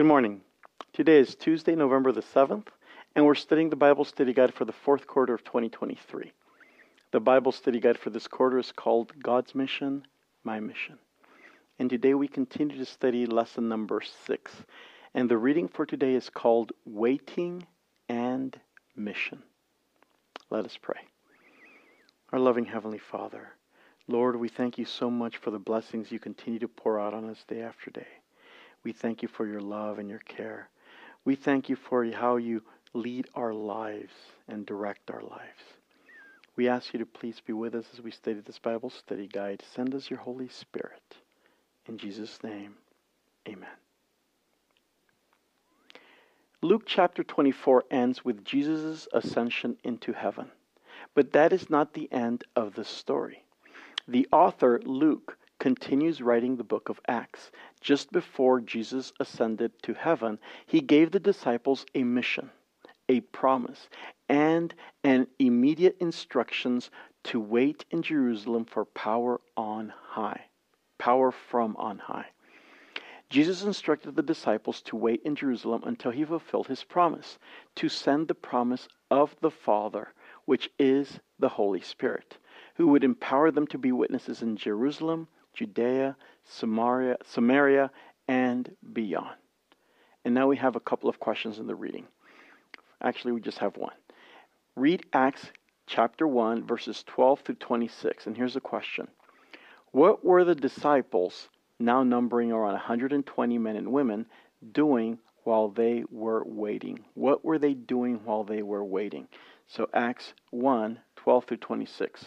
Good morning. Today is Tuesday, November the 7th, and we're studying the Bible Study Guide for the fourth quarter of 2023. The Bible Study Guide for this quarter is called God's Mission, My Mission. And today we continue to study lesson number six. And the reading for today is called Waiting and Mission. Let us pray. Our loving Heavenly Father, Lord, we thank you so much for the blessings you continue to pour out on us day after day. We thank you for your love and your care. We thank you for how you lead our lives and direct our lives. We ask you to please be with us as we study this Bible study guide. Send us your Holy Spirit. In Jesus' name, amen. Luke chapter 24 ends with Jesus' ascension into heaven. But that is not the end of the story. The author, Luke, continues writing the book of Acts. Just before Jesus ascended to heaven, he gave the disciples a mission, a promise, and an immediate instructions to wait in Jerusalem for power on high, power from on high. Jesus instructed the disciples to wait in Jerusalem until he fulfilled his promise, to send the promise of the Father, which is the Holy Spirit, who would empower them to be witnesses in Jerusalem, Judea, Samaria, Samaria, and beyond. And now we have a couple of questions in the reading. Actually, we just have one. Read Acts chapter 1, verses 12 through 26. And here's a question What were the disciples, now numbering around 120 men and women, doing while they were waiting? What were they doing while they were waiting? So, Acts 1 12 through 26.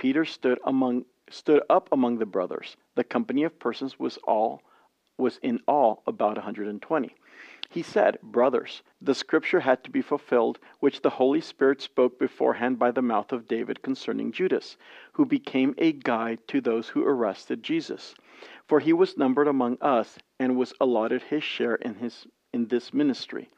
Peter stood among stood up among the brothers. The company of persons was all was in all about a 120. He said, Brothers, the scripture had to be fulfilled, which the Holy Spirit spoke beforehand by the mouth of David concerning Judas, who became a guide to those who arrested Jesus. For he was numbered among us and was allotted his share in his in this ministry.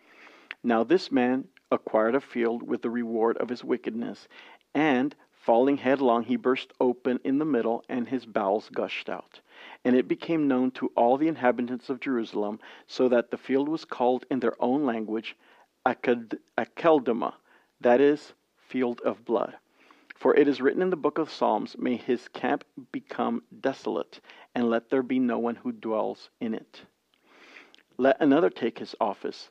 Now this man acquired a field with the reward of his wickedness, and falling headlong, he burst open in the middle, and his bowels gushed out. And it became known to all the inhabitants of Jerusalem, so that the field was called in their own language Akeldama, that is, field of blood. For it is written in the book of Psalms, May his camp become desolate, and let there be no one who dwells in it. Let another take his office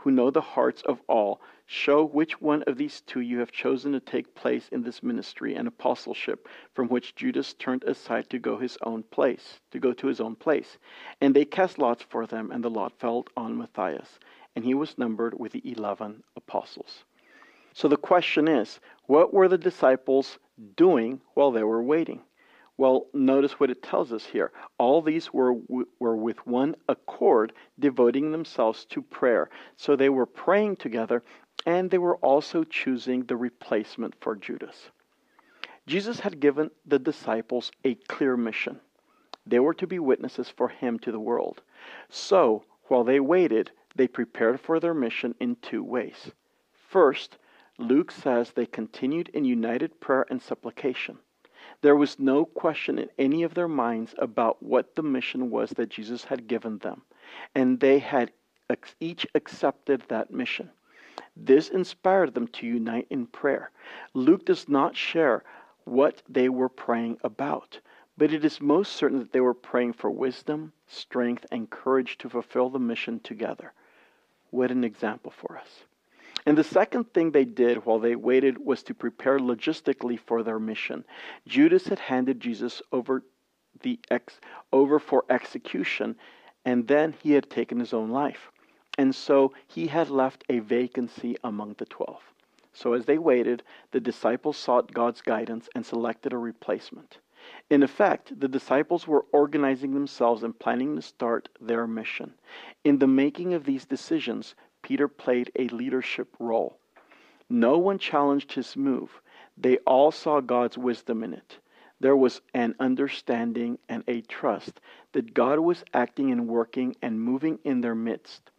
who know the hearts of all, show which one of these two you have chosen to take place in this ministry and apostleship from which Judas turned aside to go his own place, to go to his own place. And they cast lots for them, and the lot fell on Matthias, and he was numbered with the eleven apostles. So the question is, what were the disciples doing while they were waiting? Well, notice what it tells us here. All these were, were with one accord, devoting themselves to prayer. So they were praying together, and they were also choosing the replacement for Judas. Jesus had given the disciples a clear mission. They were to be witnesses for him to the world. So, while they waited, they prepared for their mission in two ways. First, Luke says they continued in united prayer and supplication. There was no question in any of their minds about what the mission was that Jesus had given them, and they had each accepted that mission. This inspired them to unite in prayer. Luke does not share what they were praying about, but it is most certain that they were praying for wisdom, strength, and courage to fulfill the mission together. What an example for us. And the second thing they did while they waited was to prepare logistically for their mission. Judas had handed Jesus over the ex, over for execution, and then he had taken his own life. And so he had left a vacancy among the twelve. So as they waited, the disciples sought God's guidance and selected a replacement. In effect, the disciples were organizing themselves and planning to start their mission. In the making of these decisions, Peter played a leadership role. No one challenged his move. They all saw God's wisdom in it. There was an understanding and a trust that God was acting and working and moving in their midst.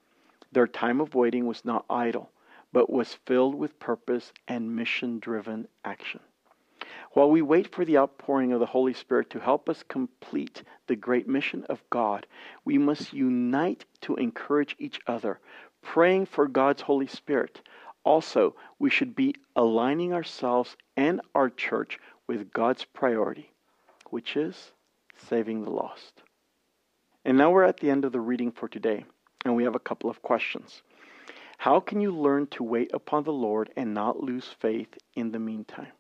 Their time of waiting was not idle, but was filled with purpose and mission driven action. While we wait for the outpouring of the Holy Spirit to help us complete the great mission of God, we must unite to encourage each other, praying for God's Holy Spirit. Also, we should be aligning ourselves and our church with God's priority, which is saving the lost. And now we're at the end of the reading for today, and we have a couple of questions. How can you learn to wait upon the Lord and not lose faith in the meantime?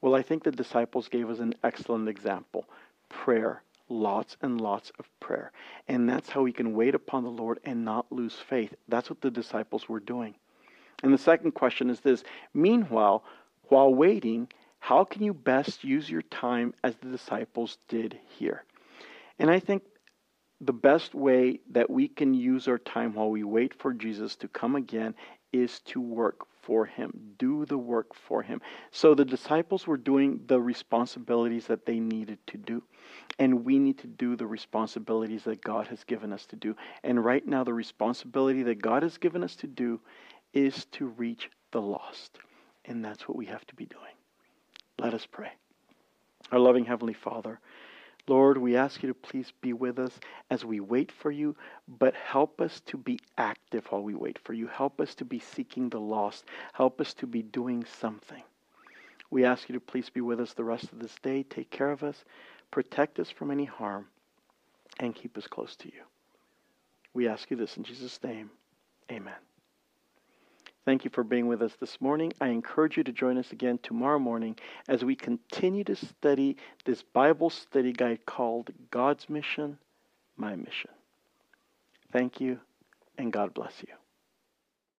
Well, I think the disciples gave us an excellent example prayer, lots and lots of prayer. And that's how we can wait upon the Lord and not lose faith. That's what the disciples were doing. And the second question is this Meanwhile, while waiting, how can you best use your time as the disciples did here? And I think the best way that we can use our time while we wait for Jesus to come again is to work for him, do the work for him. So the disciples were doing the responsibilities that they needed to do. And we need to do the responsibilities that God has given us to do. And right now, the responsibility that God has given us to do is to reach the lost. And that's what we have to be doing. Let us pray. Our loving Heavenly Father, Lord, we ask you to please be with us as we wait for you, but help us to be active while we wait for you. Help us to be seeking the lost. Help us to be doing something. We ask you to please be with us the rest of this day. Take care of us, protect us from any harm, and keep us close to you. We ask you this in Jesus' name. Amen. Thank you for being with us this morning. I encourage you to join us again tomorrow morning as we continue to study this Bible study guide called God's Mission, My Mission. Thank you, and God bless you.